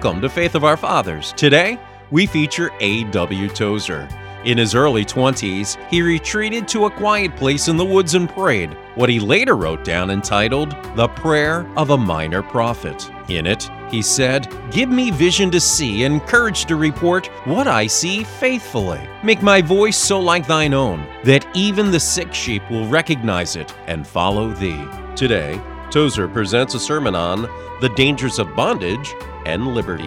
Welcome to Faith of Our Fathers. Today, we feature A.W. Tozer. In his early 20s, he retreated to a quiet place in the woods and prayed, what he later wrote down entitled The Prayer of a Minor Prophet. In it, he said, Give me vision to see and courage to report what I see faithfully. Make my voice so like thine own, that even the sick sheep will recognize it and follow thee. Today, Tozer presents a sermon on the dangers of bondage and liberty.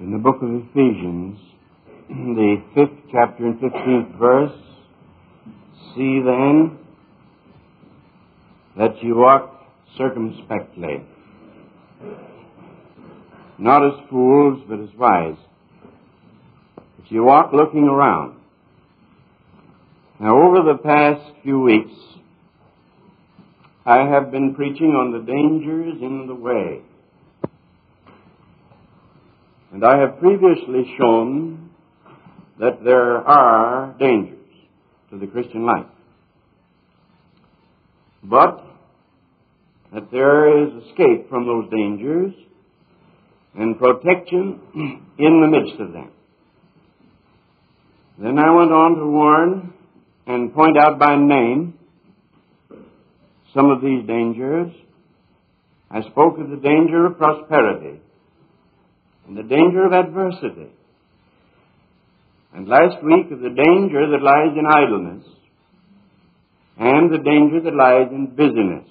In the book of Ephesians, the fifth chapter and fifteenth verse, see then that you walk circumspectly, not as fools, but as wise. That you walk looking around. Now, over the past few weeks, I have been preaching on the dangers in the way. And I have previously shown that there are dangers to the Christian life. But that there is escape from those dangers and protection in the midst of them. Then I went on to warn and point out by name some of these dangers. I spoke of the danger of prosperity and the danger of adversity. And last week of the danger that lies in idleness and the danger that lies in busyness.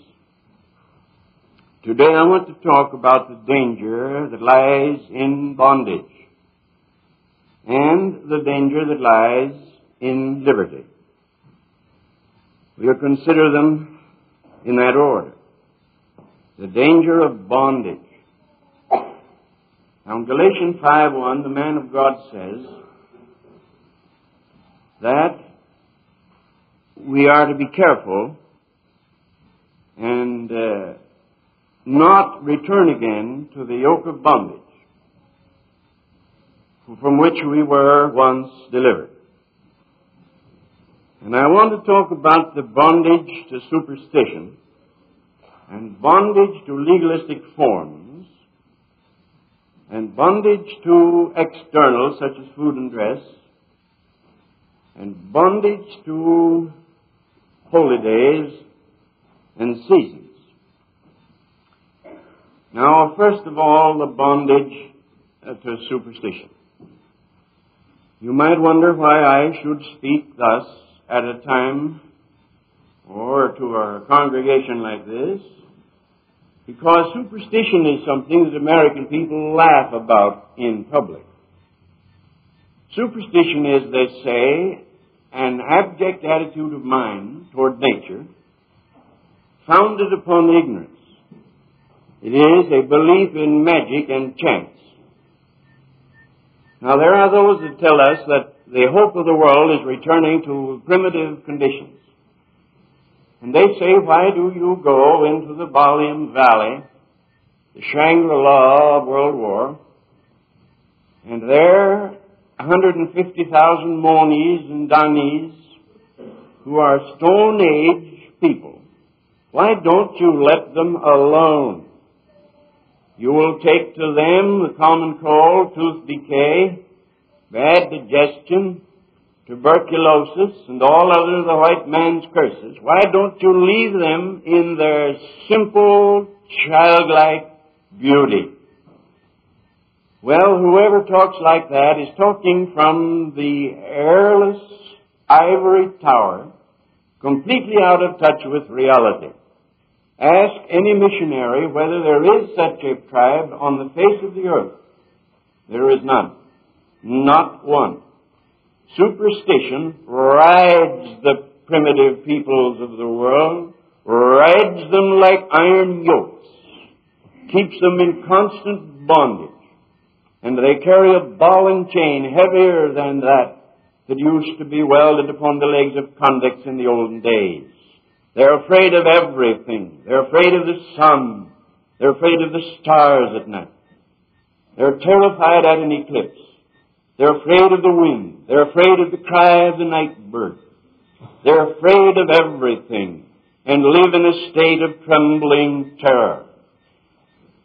Today I want to talk about the danger that lies in bondage and the danger that lies in liberty. We'll consider them in that order. The danger of bondage. Now in Galatians 5.1, the man of God says that we are to be careful and uh, not return again to the yoke of bondage from which we were once delivered. And I want to talk about the bondage to superstition and bondage to legalistic forms and bondage to externals such as food and dress and bondage to holy days and seasons. Now, first of all, the bondage to superstition. You might wonder why I should speak thus at a time or to a congregation like this, because superstition is something that American people laugh about in public. Superstition is, they say, an abject attitude of mind toward nature founded upon ignorance. It is a belief in magic and chance. Now there are those that tell us that the hope of the world is returning to primitive conditions. And they say, why do you go into the Baliem Valley, the Shangri-La of World War, and there 150,000 Monis and Danis who are Stone Age people, why don't you let them alone? You will take to them the common cold, tooth decay, bad digestion, tuberculosis, and all other the white man's curses. Why don't you leave them in their simple, childlike beauty? Well, whoever talks like that is talking from the airless ivory tower, completely out of touch with reality. Ask any missionary whether there is such a tribe on the face of the earth. There is none. Not one. Superstition rides the primitive peoples of the world, rides them like iron yokes, keeps them in constant bondage, and they carry a ball and chain heavier than that that used to be welded upon the legs of convicts in the olden days. They're afraid of everything. They're afraid of the sun. They're afraid of the stars at night. They're terrified at an eclipse. They're afraid of the wind. They're afraid of the cry of the night bird. They're afraid of everything and live in a state of trembling terror.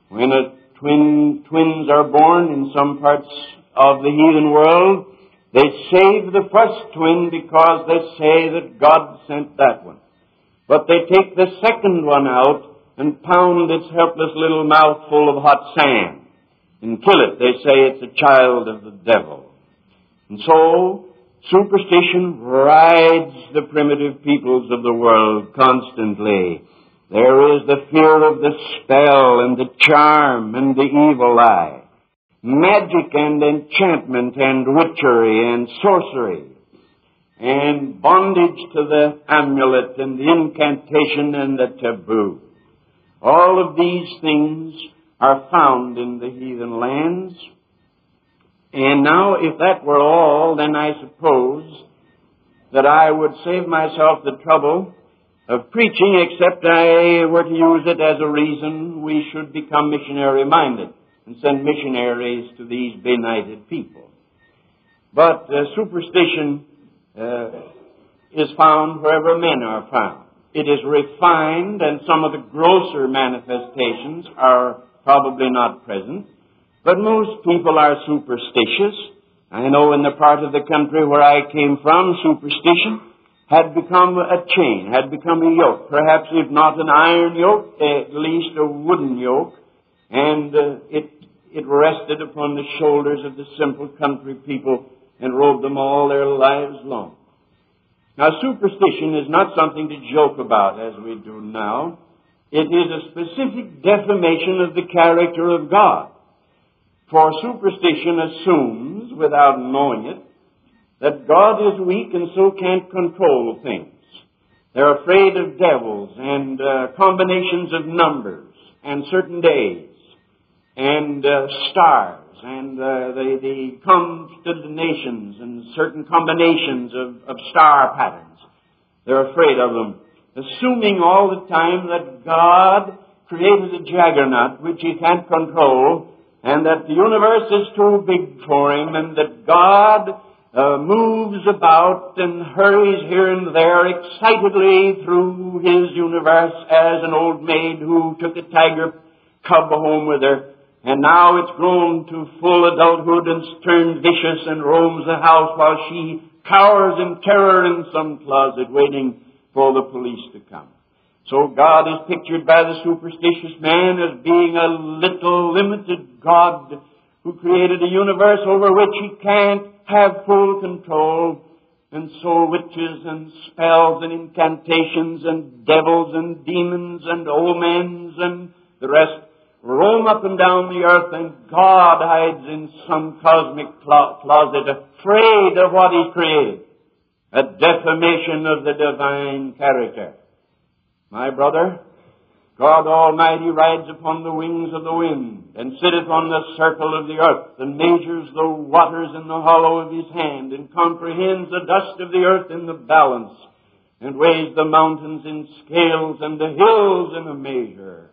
When a twin, twins are born in some parts of the heathen world, they save the first twin because they say that God sent that one. But they take the second one out and pound its helpless little mouth full of hot sand and kill it. They say it's a child of the devil. And so, superstition rides the primitive peoples of the world constantly. There is the fear of the spell and the charm and the evil eye. Magic and enchantment and witchery and sorcery and bondage to the amulet and the incantation and the taboo. All of these things are found in the heathen lands. And now, if that were all, then I suppose that I would save myself the trouble of preaching, except I were to use it as a reason we should become missionary minded and send missionaries to these benighted people. But uh, superstition uh, is found wherever men are found. It is refined, and some of the grosser manifestations are probably not present. But most people are superstitious. I know in the part of the country where I came from, superstition had become a chain, had become a yoke. Perhaps if not an iron yoke, at least a wooden yoke. And uh, it, it rested upon the shoulders of the simple country people and rode them all their lives long. Now, superstition is not something to joke about as we do now. It is a specific defamation of the character of God. For superstition assumes, without knowing it, that God is weak and so can't control things. They're afraid of devils and uh, combinations of numbers and certain days and uh, stars and uh, the, the constellations and certain combinations of, of star patterns. They're afraid of them, assuming all the time that God created a juggernaut which he can't control, and that the universe is too big for him, and that God uh, moves about and hurries here and there excitedly through his universe as an old maid who took a tiger cub home with her and now it's grown to full adulthood and turned vicious and roams the house while she cowers in terror in some closet waiting for the police to come. So God is pictured by the superstitious man as being a little limited God who created a universe over which he can't have full control. And so witches and spells and incantations and devils and demons and omens and the rest roam up and down the earth and God hides in some cosmic closet afraid of what He created. A defamation of the divine character. My brother, God Almighty rides upon the wings of the wind and sitteth on the circle of the earth and measures the waters in the hollow of his hand and comprehends the dust of the earth in the balance and weighs the mountains in scales and the hills in a measure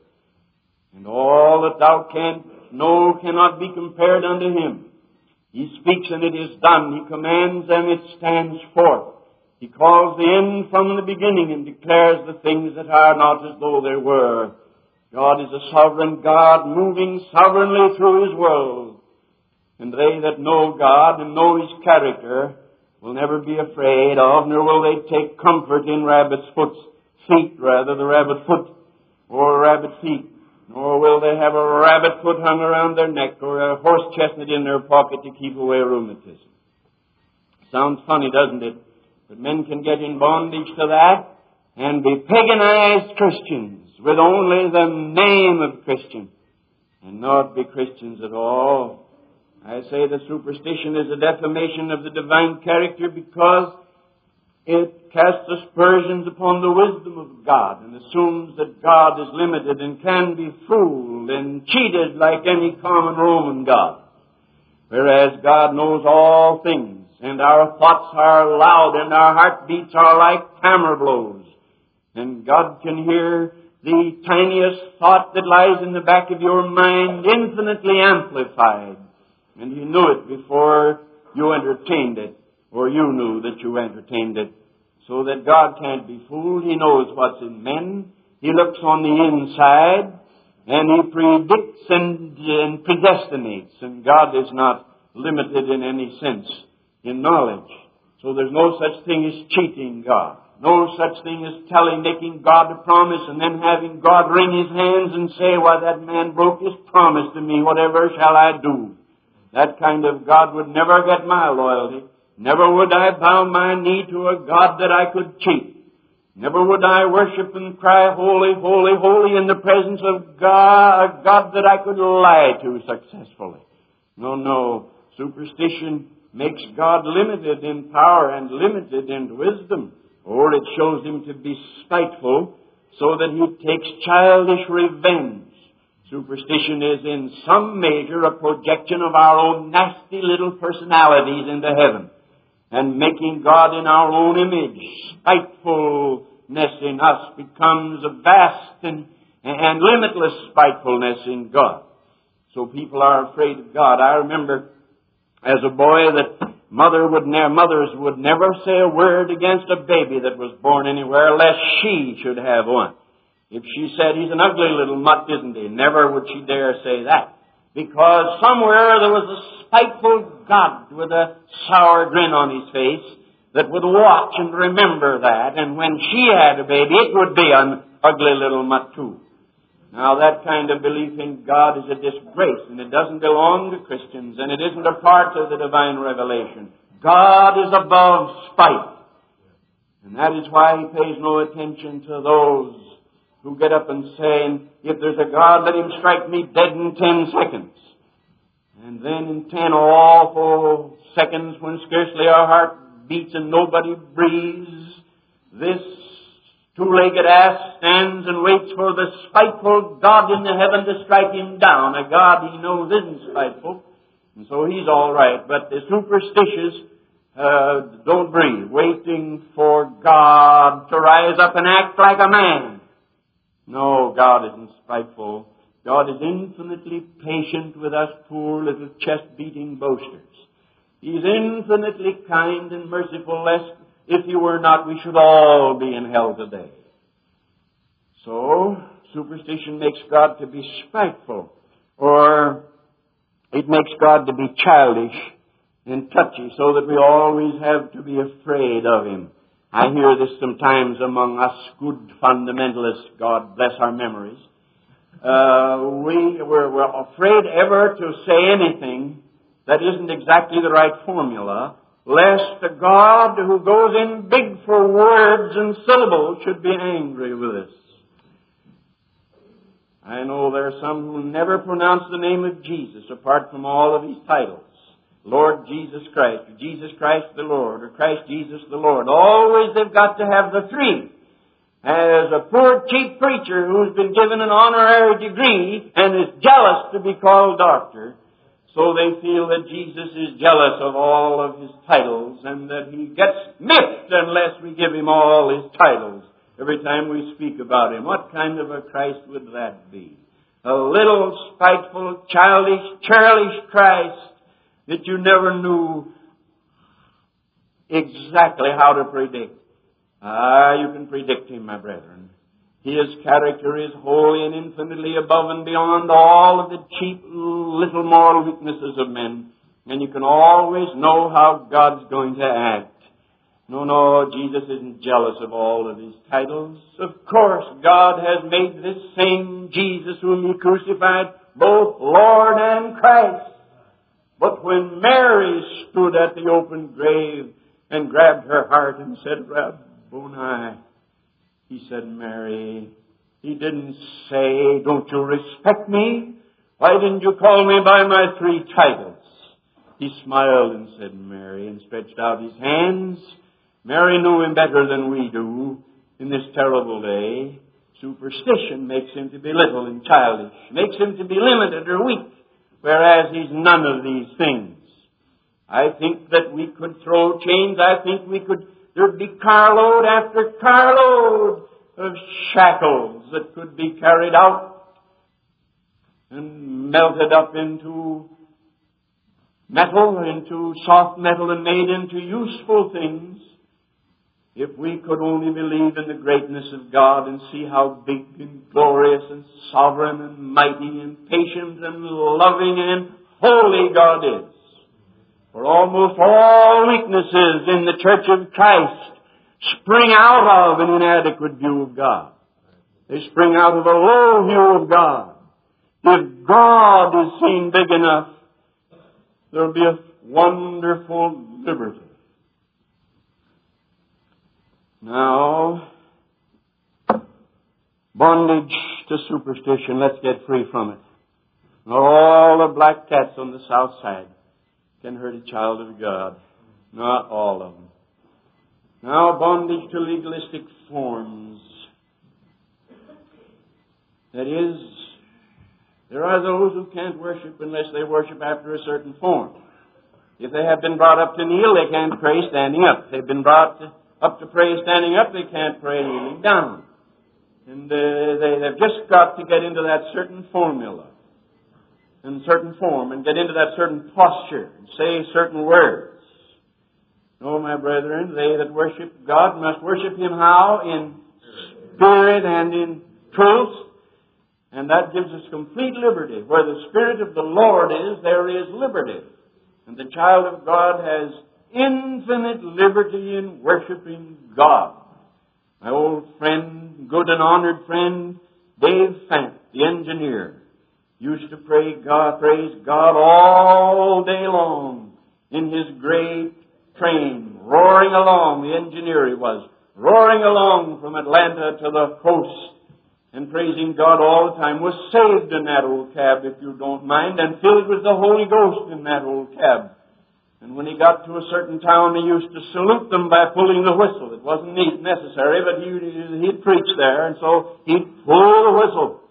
and all that thou canst know cannot be compared unto him. He speaks and it is done. He commands and it stands forth. He calls the end from the beginning and declares the things that are not as though they were. God is a sovereign God moving sovereignly through His world. And they that know God and know His character will never be afraid of, nor will they take comfort in rabbit's foot, feet rather, the rabbit foot or rabbit feet. Nor will they have a rabbit foot hung around their neck or a horse chestnut in their pocket to keep away rheumatism. Sounds funny, doesn't it? But men can get in bondage to that and be paganized Christians with only the name of Christian and not be Christians at all. I say that superstition is a defamation of the divine character because it casts aspersions upon the wisdom of God and assumes that God is limited and can be fooled and cheated like any common Roman god. Whereas God knows all things and our thoughts are loud and our heartbeats are like hammer blows. And God can hear the tiniest thought that lies in the back of your mind infinitely amplified. And He knew it before you entertained it, or you knew that you entertained it. So that God can't be fooled. He knows what's in men. He looks on the inside, and He predicts and, and predestinates. And God is not limited in any sense in knowledge. So there's no such thing as cheating God. No such thing as telling, making God a promise and then having God wring his hands and say, why that man broke his promise to me, whatever shall I do? That kind of God would never get my loyalty. Never would I bow my knee to a God that I could cheat. Never would I worship and cry, holy, holy, holy in the presence of God, a God that I could lie to successfully. No, no. Superstition makes God limited in power and limited in wisdom or it shows him to be spiteful so that he takes childish revenge. Superstition is in some measure a projection of our own nasty little personalities into heaven and making God in our own image. Spitefulness in us becomes a vast and, and limitless spitefulness in God. So people are afraid of God. I remember as a boy that Mother would ne- mothers would never say a word against a baby that was born anywhere lest she should have one. If she said, he's an ugly little mutt, isn't he? Never would she dare say that. Because somewhere there was a spiteful God with a sour grin on his face that would watch and remember that. And when she had a baby, it would be an ugly little too. Now that kind of belief in God is a disgrace and it doesn't belong to Christians and it isn't a part of the divine revelation. God is above spite. And that is why he pays no attention to those who get up and say, if there's a God, let him strike me dead in ten seconds. And then in ten awful seconds when scarcely our heart beats and nobody breathes, this two-legged ass stands and waits for the spiteful God in the heaven to strike him down, a God he knows isn't spiteful, and so he's all right. But the superstitious uh, don't breathe, waiting for God to rise up and act like a man. No, God isn't spiteful. God is infinitely patient with us poor little chest-beating boasters. He's infinitely kind and merciful, lest if he were not, we should all be in hell today. So, superstition makes God to be spiteful, or it makes God to be childish and touchy, so that we always have to be afraid of Him. I hear this sometimes among us good fundamentalists, God bless our memories. Uh, we, we're, we're afraid ever to say anything that isn't exactly the right formula, lest the God who goes in big for words and syllables should be angry with us. I know there are some who never pronounce the name of Jesus apart from all of his titles. Lord Jesus Christ, or Jesus Christ the Lord, or Christ Jesus the Lord. Always they've got to have the three. As a poor cheap preacher who's been given an honorary degree and is jealous to be called doctor, so they feel that Jesus is jealous of all of his titles and that he gets miffed unless we give him all his titles every time we speak about him. What kind of a Christ would that be? A little spiteful, childish, churlish Christ that you never knew exactly how to predict. Ah, you can predict him, my brethren. His character is holy and infinitely above and beyond all of the cheap little moral weaknesses of men. And you can always know how God's going to act. No, no, Jesus isn't jealous of all of his titles. Of course, God has made this same Jesus whom he crucified both Lord and Christ. But when Mary stood at the open grave and grabbed her heart and said, Rabboni, he said, Mary, he didn't say, don't you respect me? Why didn't you call me by my three titles? He smiled and said, Mary, and stretched out his hands. Mary knew him better than we do in this terrible day. Superstition makes him to be little and childish, makes him to be limited or weak, whereas he's none of these things. I think that we could throw chains. I think we could There'd be carload after carload of shackles that could be carried out and melted up into metal, into soft metal and made into useful things, if we could only believe in the greatness of God and see how big and glorious and sovereign and mighty and patient and loving and holy God is. For almost all weaknesses in the Church of Christ spring out of an inadequate view of God. They spring out of a low view of God. If God is seen big enough, there'll be a wonderful liberty. Now, bondage to superstition, let's get free from it. Not All the black cats on the south side can hurt a child of God. Not all of them. Now, bondage to legalistic forms. That is, there are those who can't worship unless they worship after a certain form. If they have been brought up to kneel, they can't pray standing up. They've been brought up to pray standing up, they can't pray kneeling down. And uh, they, they've just got to get into that certain formula and certain form and get into that certain posture and say certain words. No, my brethren, they that worship God must worship Him how? In spirit and in truth. And that gives us complete liberty. Where the Spirit of the Lord is, there is liberty. And the child of God has infinite liberty in worshiping God. My old friend, good and honored friend, Dave Fant, the engineer, used to pray God, praise God all day long in his great train, roaring along, the engineer he was, roaring along from Atlanta to the coast and praising God all the time, was saved in that old cab, if you don't mind, and filled with the Holy Ghost in that old cab. And when he got to a certain town, he used to salute them by pulling the whistle. It wasn't necessary, but he, he'd preach there, and so he'd pull the whistle.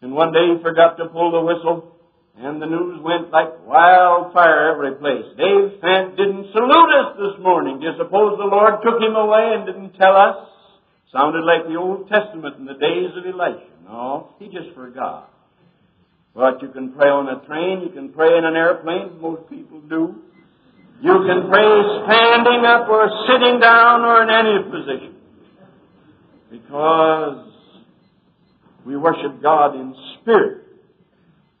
And one day he forgot to pull the whistle, and the news went like wildfire every place. Dave Fant didn't salute us this morning. Do you suppose the Lord took him away and didn't tell us? Sounded like the Old Testament in the days of Elisha. No, he just forgot. But you can pray on a train, you can pray in an airplane, most people do. You can pray standing up or sitting down or in any position. Because we worship God in spirit.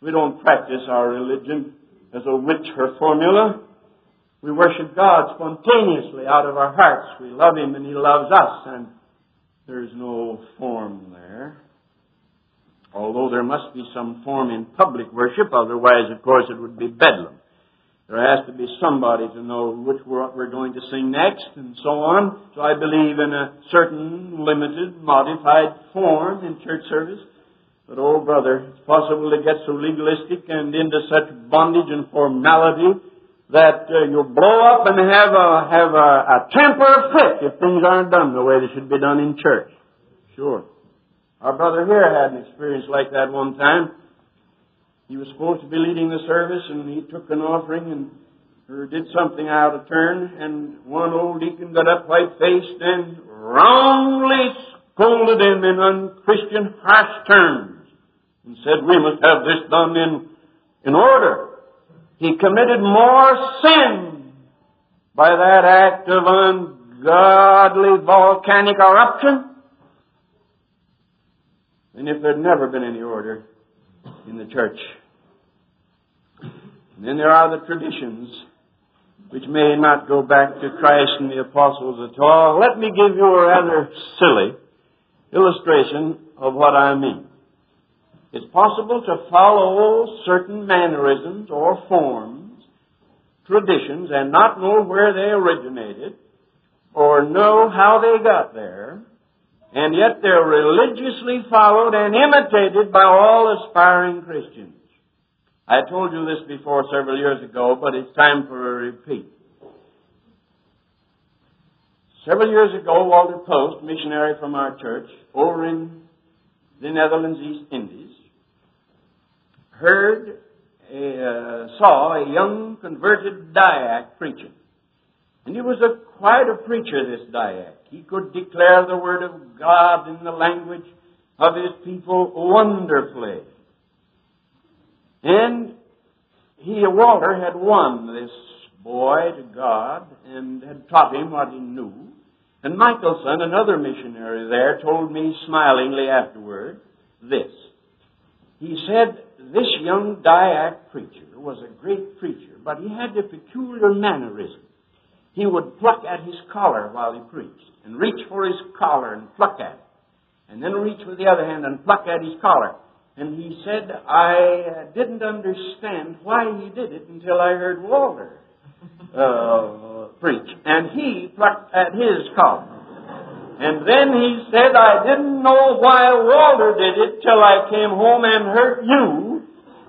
We don't practice our religion as a Witcher formula. We worship God spontaneously out of our hearts. We love Him and He loves us, and there's no form there. Although there must be some form in public worship, otherwise, of course, it would be bedlam. There has to be somebody to know which what we're going to sing next and so on. So I believe in a certain limited, modified form in church service. But oh brother, it's possible to get so legalistic and into such bondage and formality that uh, you'll blow up and have a have a, a temper fit if things aren't done the way they should be done in church. Sure. Our brother here had an experience like that one time. He was supposed to be leading the service, and he took an offering and or did something out of turn, and one old deacon got up white faced and wrongly scolded him in unchristian harsh terms and said, We must have this done in, in order. He committed more sin by that act of ungodly volcanic eruption than if there'd never been any order in the church. And then there are the traditions which may not go back to Christ and the apostles at all. Let me give you a rather silly illustration of what I mean. It's possible to follow certain mannerisms or forms, traditions, and not know where they originated or know how they got there, and yet they're religiously followed and imitated by all aspiring Christians. I told you this before several years ago, but it's time for a repeat. Several years ago, Walter Post, missionary from our church, over in the Netherlands East Indies, heard, a, uh, saw a young converted Dyak preaching. And he was a, quite a preacher, this Dyak. He could declare the Word of God in the language of his people wonderfully. And he, Walter, had won this boy to God and had taught him what he knew. And Michelson, another missionary there, told me smilingly afterward this. He said, this young Dyak preacher was a great preacher, but he had a peculiar mannerism. He would pluck at his collar while he preached, and reach for his collar and pluck at it, and then reach with the other hand and pluck at his collar. And he said, I didn't understand why he did it until I heard Walter uh, preach. And he plucked at his collar. And then he said, I didn't know why Walter did it till I came home and heard you,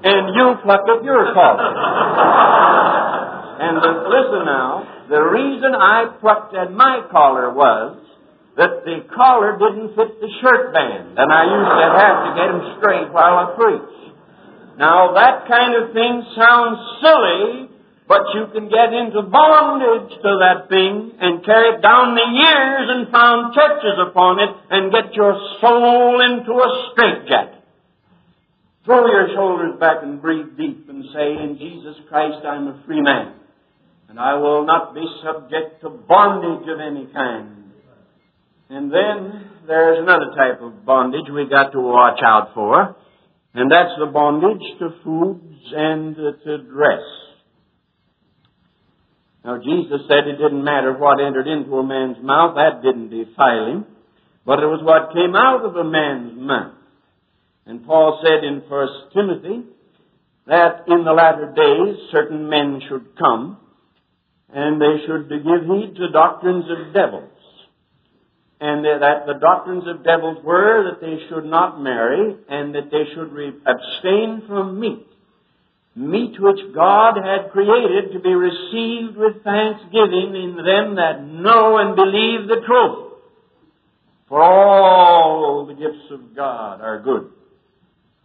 and you plucked at your collar. and uh, listen now, the reason I plucked at my collar was that the collar didn't fit the shirt band, and I used to have to get them straight while I preached. Now that kind of thing sounds silly, but you can get into bondage to that thing and carry it down the years and found churches upon it and get your soul into a straitjacket. Throw your shoulders back and breathe deep and say, In Jesus Christ I'm a free man, and I will not be subject to bondage of any kind. And then there's another type of bondage we got to watch out for, and that's the bondage to foods and to dress. Now Jesus said it didn't matter what entered into a man's mouth, that didn't defile him, but it was what came out of a man's mouth. And Paul said in 1 Timothy that in the latter days certain men should come, and they should give heed to doctrines of devils and that the doctrines of devils were that they should not marry and that they should abstain from meat. Meat which God had created to be received with thanksgiving in them that know and believe the truth. For all the gifts of God are good.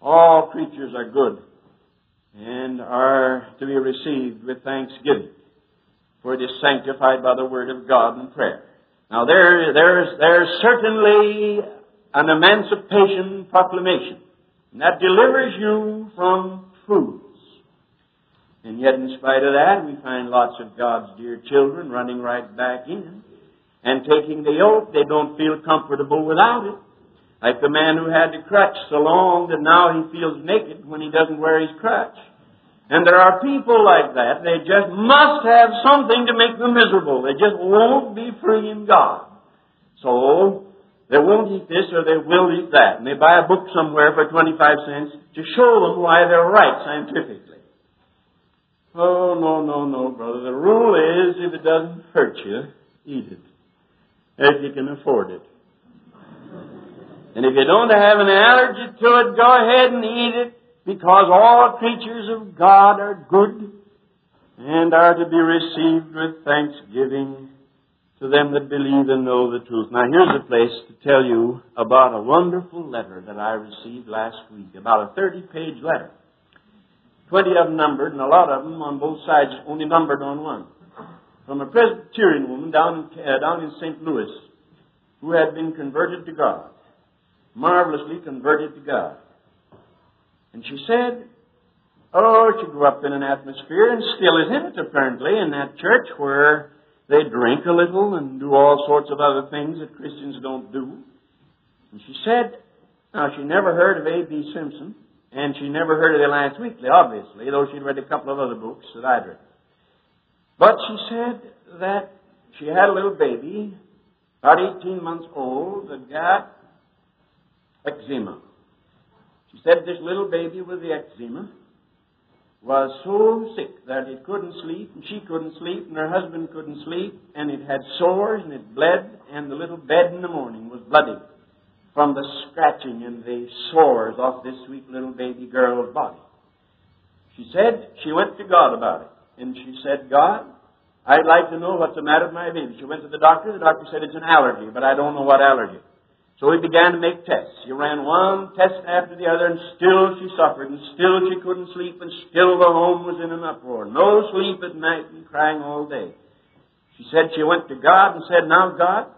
All creatures are good and are to be received with thanksgiving. For it is sanctified by the word of God and prayer. Now there, there's, there's certainly an emancipation proclamation. That delivers you from foods. And yet in spite of that, we find lots of God's dear children running right back in and taking the oath. They don't feel comfortable without it. Like the man who had the crutch so long that now he feels naked when he doesn't wear his crutch. And there are people like that. They just must have something to make them miserable. They just won't be free in God. So, they won't eat this or they will eat that. And they buy a book somewhere for 25 cents to show them why they're right scientifically. Oh, no, no, no, brother. The rule is if it doesn't hurt you, eat it. If you can afford it. And if you don't have an allergy to it, go ahead and eat it because all creatures of God are good and are to be received with thanksgiving to them that believe and know the truth. Now here's a place to tell you about a wonderful letter that I received last week, about a 30 page letter. 20 of them numbered and a lot of them on both sides only numbered on one. From a Presbyterian woman down in, uh, down in St. Louis who had been converted to God. Marvelously converted to God. And she said, oh, she grew up in an atmosphere and still is in it apparently in that church where they drink a little and do all sorts of other things that Christians don't do. And she said, now she never heard of A.B. Simpson, and she never heard of the Alliance Weekly, obviously, though she'd read a couple of other books that I'd read. But she said that she had a little baby, about 18 months old, that got eczema. She said this little baby with the eczema was so sick that it couldn't sleep, and she couldn't sleep, and her husband couldn't sleep, and it had sores, and it bled, and the little bed in the morning was bloody from the scratching and the sores off this sweet little baby girl's body. She said she went to God about it, and she said, God, I'd like to know what's the matter with my baby. She went to the doctor. The doctor said it's an allergy, but I don't know what allergy. So he began to make tests. He ran one test after the other, and still she suffered, and still she couldn't sleep, and still the home was in an uproar. No sleep at night and crying all day. She said she went to God and said, Now God,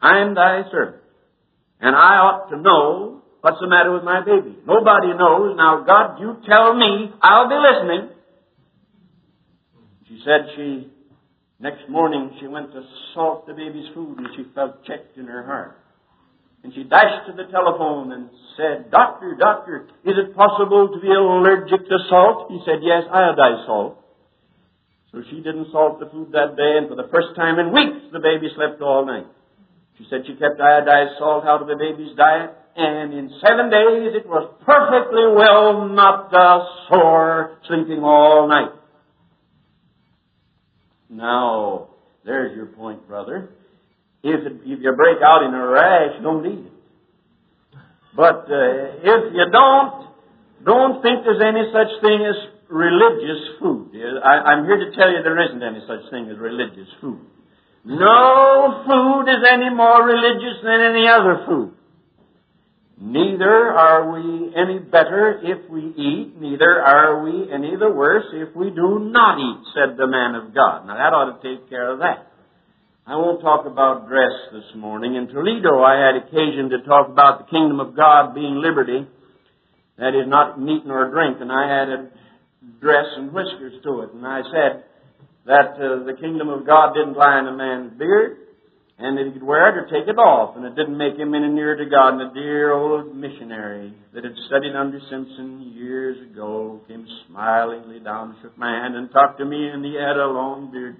I am thy servant. And I ought to know what's the matter with my baby. Nobody knows. Now God, you tell me, I'll be listening. She said she, next morning she went to salt the baby's food and she felt checked in her heart. And she dashed to the telephone and said, Doctor, doctor, is it possible to be allergic to salt? He said, yes, iodized salt. So she didn't salt the food that day, and for the first time in weeks, the baby slept all night. She said she kept iodized salt out of the baby's diet, and in seven days it was perfectly well, not a sore, sleeping all night. Now, there's your point, brother. If, it, if you break out in a rash, don't eat it. But uh, if you don't, don't think there's any such thing as religious food. I, I'm here to tell you there isn't any such thing as religious food. No food is any more religious than any other food. Neither are we any better if we eat, neither are we any the worse if we do not eat, said the man of God. Now that ought to take care of that. I won't talk about dress this morning. In Toledo, I had occasion to talk about the kingdom of God being liberty. That is not meat nor drink. And I had a dress and whiskers to it. And I said that uh, the kingdom of God didn't lie in a man's beard, and that he could wear it or take it off, and it didn't make him any nearer to God. And a dear old missionary that had studied under Simpson years ago came smilingly down, shook my hand, and talked to me, and he had a long beard.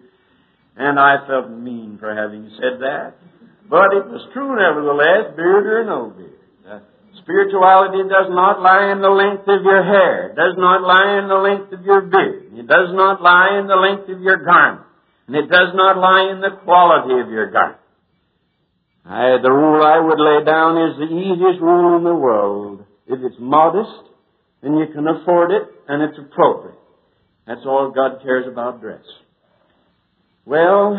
And I felt mean for having said that. But it was true nevertheless, beard or no beard. Uh, spirituality does not lie in the length of your hair. It does not lie in the length of your beard. It does not lie in the length of your garment. And it does not lie in the quality of your garment. I, the rule I would lay down is the easiest rule in the world. If it's modest, and you can afford it, and it's appropriate. That's all God cares about dress. Well,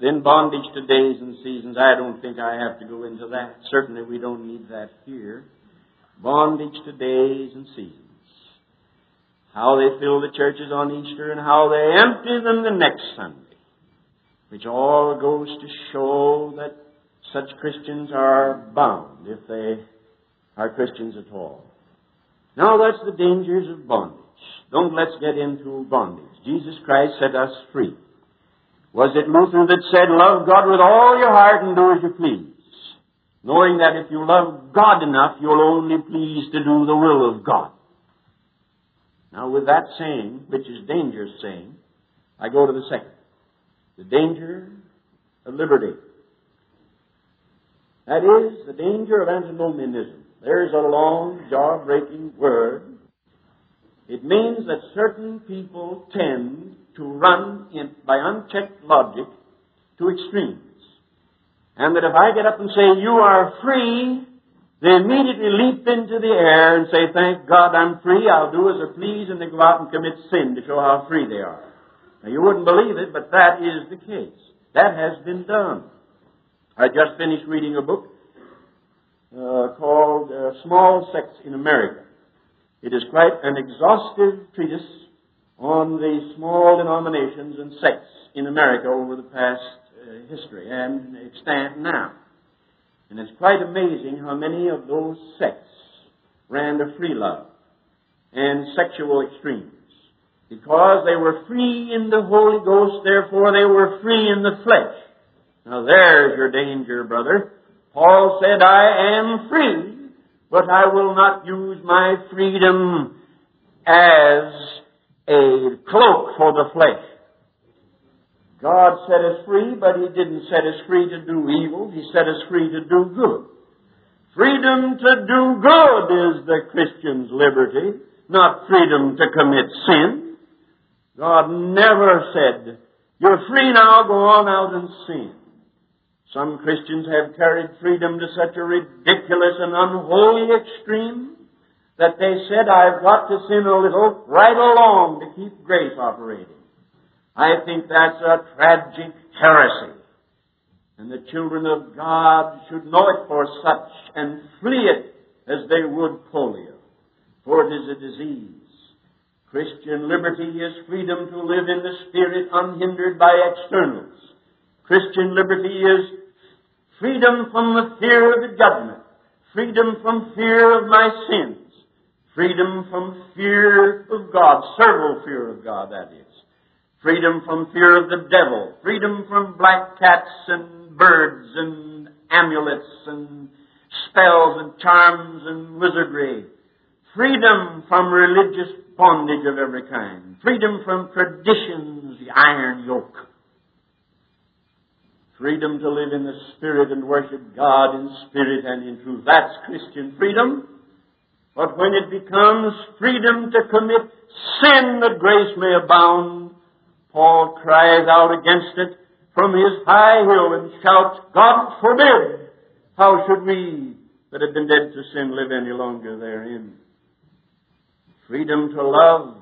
then bondage to days and seasons. I don't think I have to go into that. Certainly we don't need that here. Bondage to days and seasons. How they fill the churches on Easter and how they empty them the next Sunday. Which all goes to show that such Christians are bound if they are Christians at all. Now that's the dangers of bondage. Don't let's get into bondage. Jesus Christ set us free. Was it Luther that said, love God with all your heart and do as you please? Knowing that if you love God enough, you'll only please to do the will of God. Now with that saying, which is dangerous saying, I go to the second. The danger of liberty. That is the danger of antinomianism. There's a long, jaw-breaking word it means that certain people tend to run in, by unchecked logic to extremes. And that if I get up and say, you are free, they immediately leap into the air and say, thank God I'm free, I'll do as I please, and they go out and commit sin to show how free they are. Now you wouldn't believe it, but that is the case. That has been done. I just finished reading a book uh, called uh, Small Sects in America. It is quite an exhaustive treatise on the small denominations and sects in America over the past uh, history and extant now. And it's quite amazing how many of those sects ran to free love and sexual extremes. Because they were free in the Holy Ghost, therefore they were free in the flesh. Now there's your danger, brother. Paul said, I am free, but I will not use my freedom as a cloak for the flesh. God set us free, but He didn't set us free to do evil. He set us free to do good. Freedom to do good is the Christian's liberty, not freedom to commit sin. God never said, you're free now, go on out and sin. Some Christians have carried freedom to such a ridiculous and unholy extreme that they said, I've got to sin a little right along to keep grace operating. I think that's a tragic heresy. And the children of God should know it for such and flee it as they would polio. For it is a disease. Christian liberty is freedom to live in the Spirit unhindered by externals. Christian liberty is freedom from the fear of the judgment, freedom from fear of my sins, freedom from fear of God, servile fear of God, that is. Freedom from fear of the devil, freedom from black cats and birds and amulets and spells and charms and wizardry. Freedom from religious bondage of every kind. Freedom from traditions, the iron yoke. Freedom to live in the Spirit and worship God in spirit and in truth. That's Christian freedom. But when it becomes freedom to commit sin that grace may abound, Paul cries out against it from his high hill and shouts, God forbid! How should we that have been dead to sin live any longer therein? Freedom to love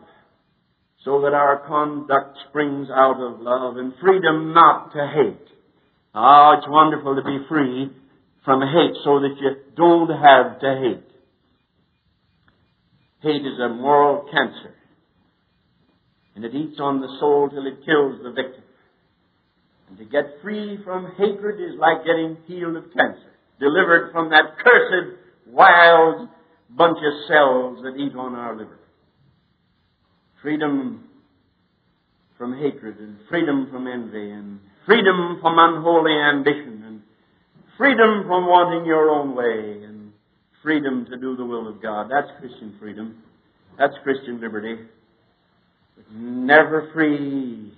so that our conduct springs out of love and freedom not to hate. Ah, it's wonderful to be free from hate so that you don't have to hate. Hate is a moral cancer. And it eats on the soul till it kills the victim. And to get free from hatred is like getting healed of cancer. Delivered from that cursed, wild bunch of cells that eat on our liver. Freedom from hatred and freedom from envy and freedom from unholy ambition and freedom from wanting your own way and freedom to do the will of God. That's Christian freedom. That's Christian liberty. But never free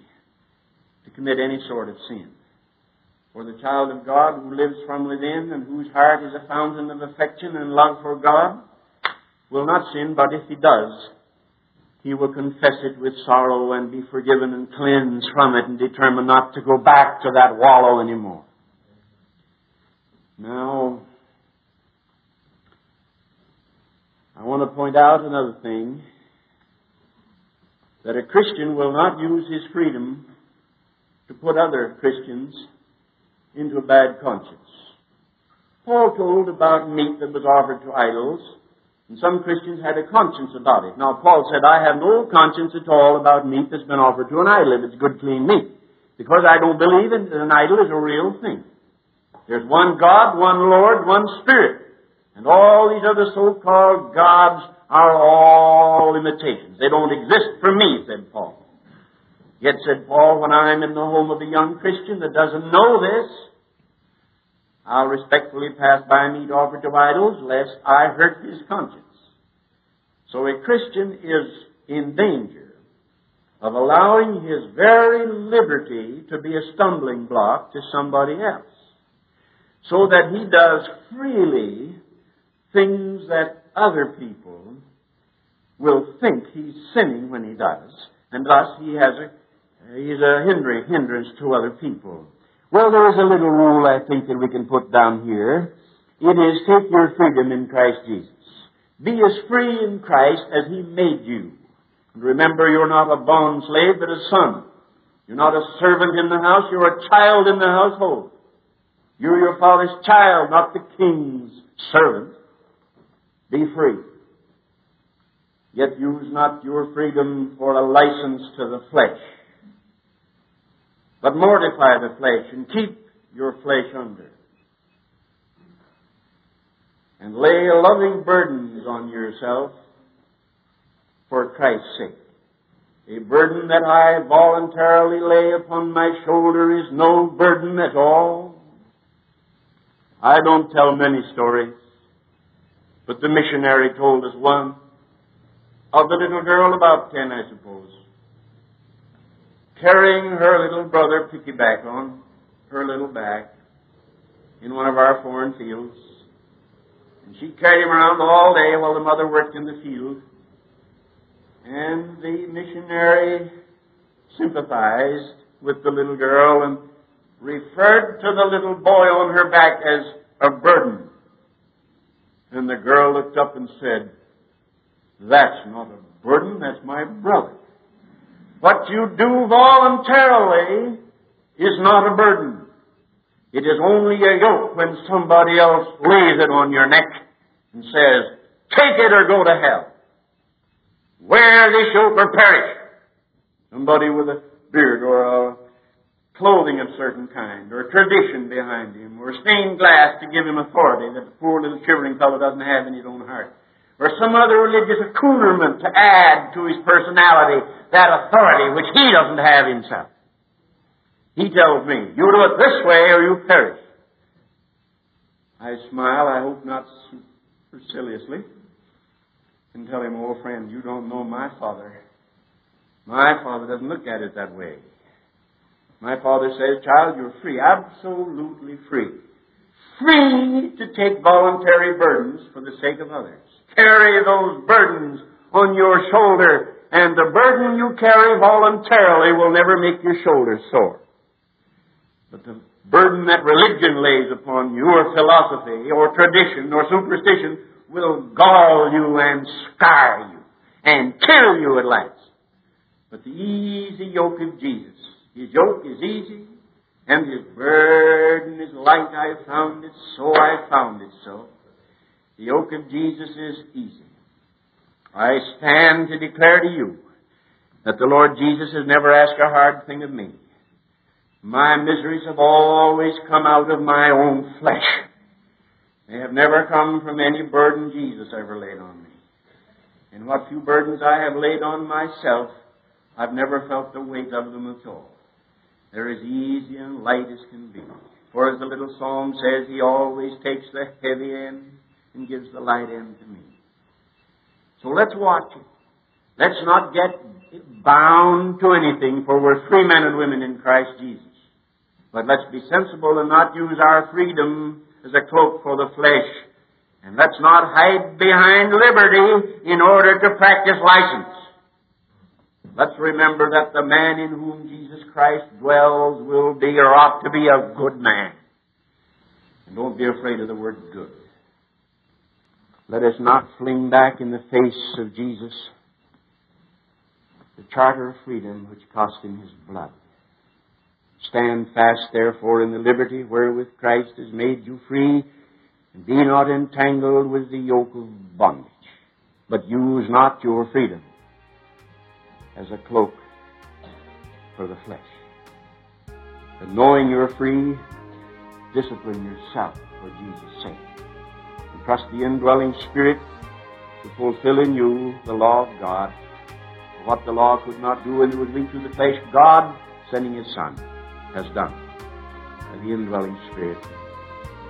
to commit any sort of sin. For the child of God who lives from within and whose heart is a fountain of affection and love for God will not sin, but if he does, he will confess it with sorrow and be forgiven and cleansed from it and determine not to go back to that wallow anymore. Now, I want to point out another thing that a Christian will not use his freedom to put other Christians into a bad conscience. Paul told about meat that was offered to idols and some Christians had a conscience about it. Now, Paul said, I have no conscience at all about meat that's been offered to an idol if it's good, clean meat. Because I don't believe in, that an idol is a real thing. There's one God, one Lord, one Spirit. And all these other so-called gods are all imitations. They don't exist for me, said Paul. Yet, said Paul, when I'm in the home of a young Christian that doesn't know this, I'll respectfully pass by meat offered to idols, lest I hurt his conscience. So a Christian is in danger of allowing his very liberty to be a stumbling block to somebody else. So that he does freely things that other people will think he's sinning when he does, and thus he has a, he's a hindrance to other people. Well, there is a little rule I think that we can put down here. It is take your freedom in Christ Jesus. Be as free in Christ as He made you. And remember, you're not a bond slave, but a son. You're not a servant in the house, you're a child in the household. You're your father's child, not the king's servant. Be free. Yet use not your freedom for a license to the flesh but mortify the flesh and keep your flesh under. And lay loving burdens on yourself for Christ's sake. A burden that I voluntarily lay upon my shoulder is no burden at all. I don't tell many stories, but the missionary told us one of the little girl about ten, I suppose, carrying her little brother piggyback on her little back in one of our foreign fields. And she carried him around all day while the mother worked in the field. And the missionary sympathized with the little girl and referred to the little boy on her back as a burden. And the girl looked up and said, That's not a burden, that's my brother. What you do voluntarily is not a burden. It is only a yoke when somebody else lays it on your neck and says, take it or go to hell. Wear this yoke or perish. Somebody with a beard or a clothing of certain kind, or a tradition behind him, or stained glass to give him authority that the poor little shivering fellow doesn't have in his own heart, or some other religious accoutrement to add to his personality that authority which he doesn't have himself. He tells me, you do it this way or you perish. I smile, I hope not superciliously, and tell him, oh friend, you don't know my father. My father doesn't look at it that way. My father says, child, you're free, absolutely free. Free to take voluntary burdens for the sake of others. Carry those burdens on your shoulder, and the burden you carry voluntarily will never make your shoulders sore. But the burden that religion lays upon you, or philosophy, or tradition, or superstition, will gall you and scar you, and kill you at last. But the easy yoke of Jesus, his yoke is easy, and his burden is light. I found it so, I found it so. The yoke of Jesus is easy. I stand to declare to you that the Lord Jesus has never asked a hard thing of me. My miseries have always come out of my own flesh. They have never come from any burden Jesus ever laid on me. And what few burdens I have laid on myself, I've never felt the weight of them at all. They're as easy and light as can be. For as the little psalm says, He always takes the heavy end and gives the light end to me. So let's watch it. Let's not get bound to anything, for we're free men and women in Christ Jesus. But let's be sensible and not use our freedom as a cloak for the flesh. And let's not hide behind liberty in order to practice license. Let's remember that the man in whom Jesus Christ dwells will be or ought to be a good man. And don't be afraid of the word good. Let us not fling back in the face of Jesus the charter of freedom which cost him his blood. Stand fast, therefore, in the liberty wherewith Christ has made you free, and be not entangled with the yoke of bondage. But use not your freedom as a cloak for the flesh. But knowing you're free, discipline yourself for Jesus' sake. And trust the indwelling Spirit to fulfill in you the law of God. What the law could not do and it was weak through the flesh, God, sending His Son, has done by the indwelling Spirit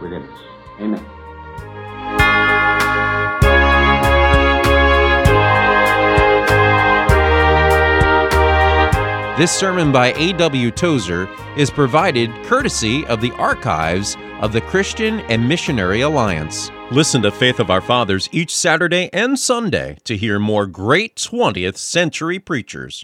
within us. Amen. This sermon by A.W. Tozer is provided courtesy of the archives of the Christian and Missionary Alliance. Listen to Faith of Our Fathers each Saturday and Sunday to hear more great 20th century preachers.